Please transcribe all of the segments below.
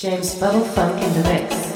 James Bubble Funk in the mix.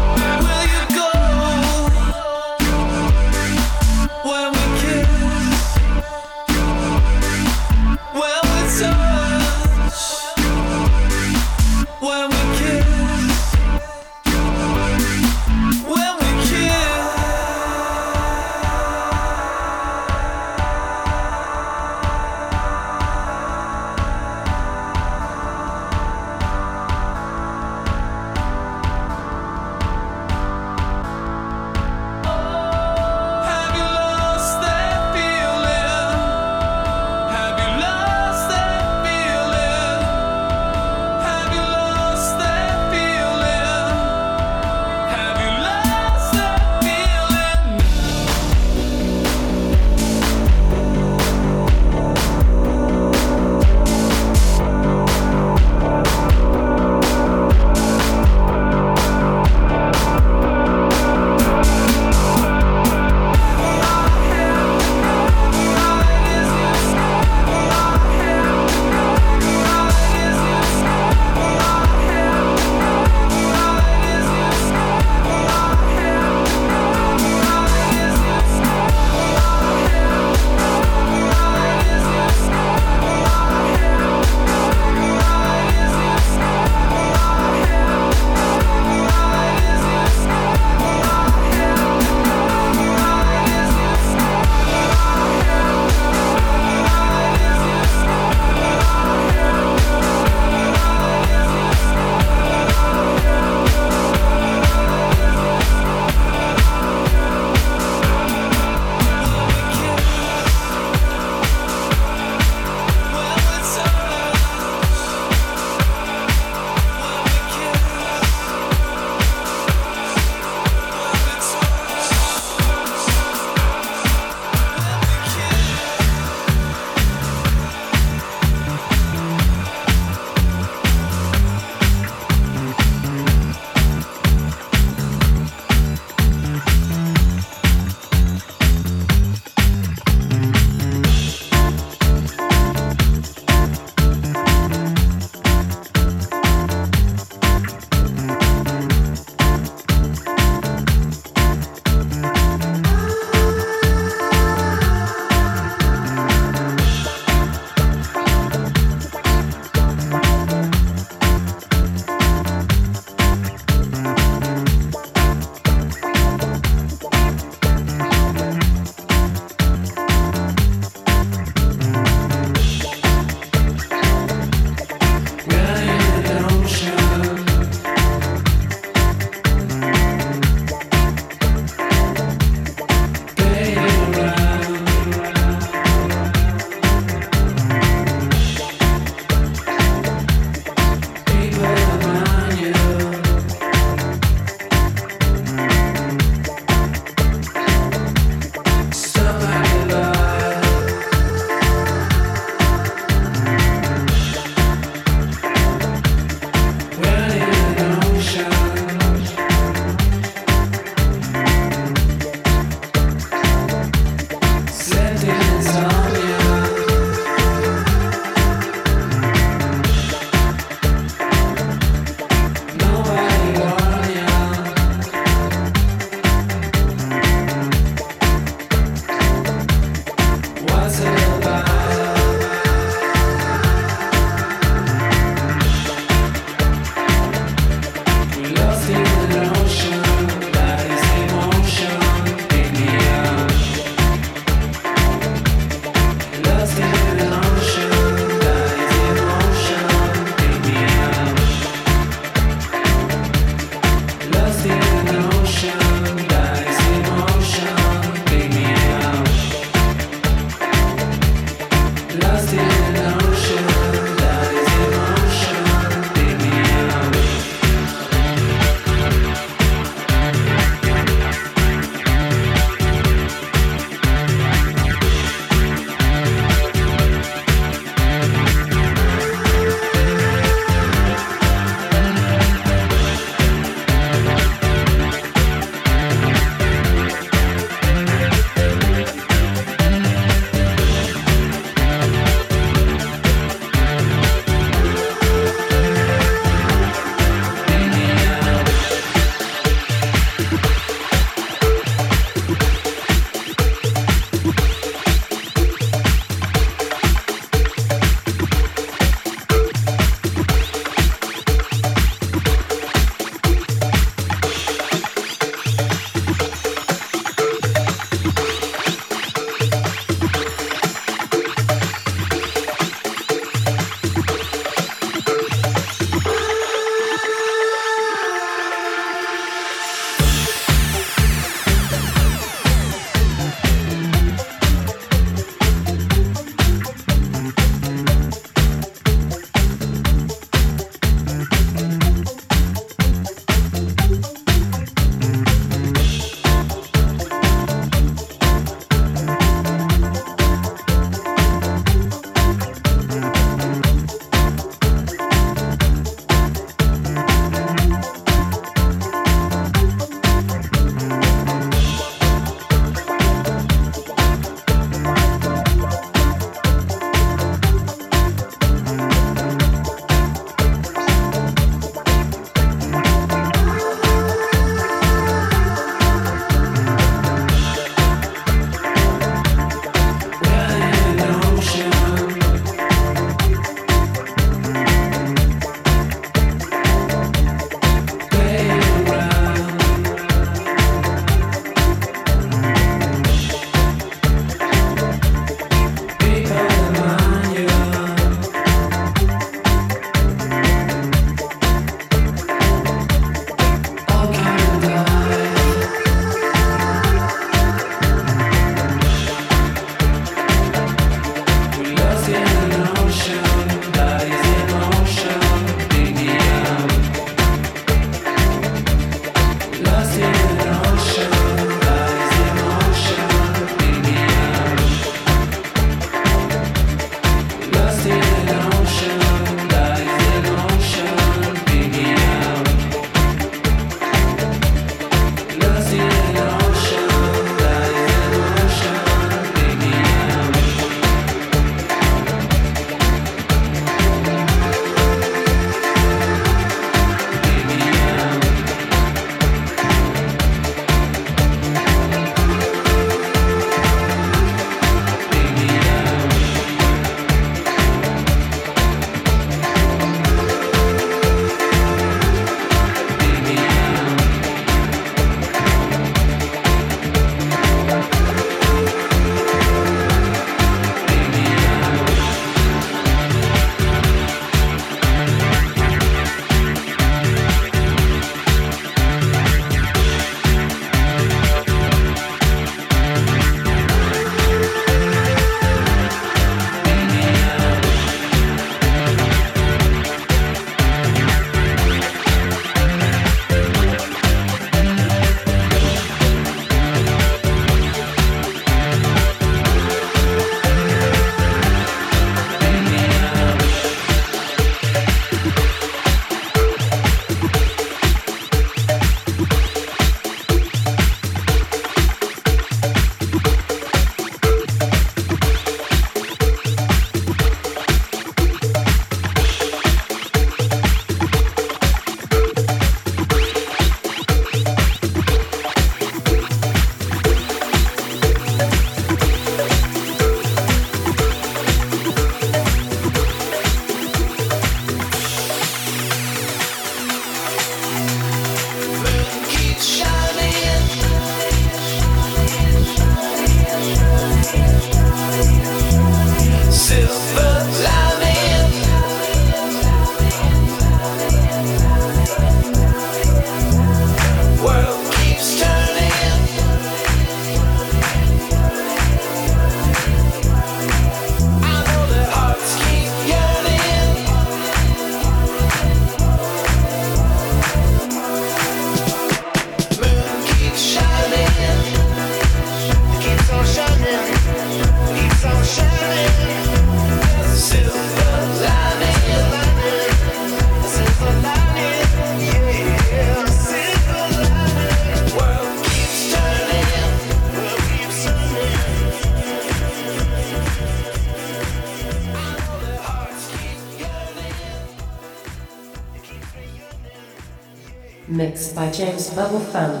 abafando.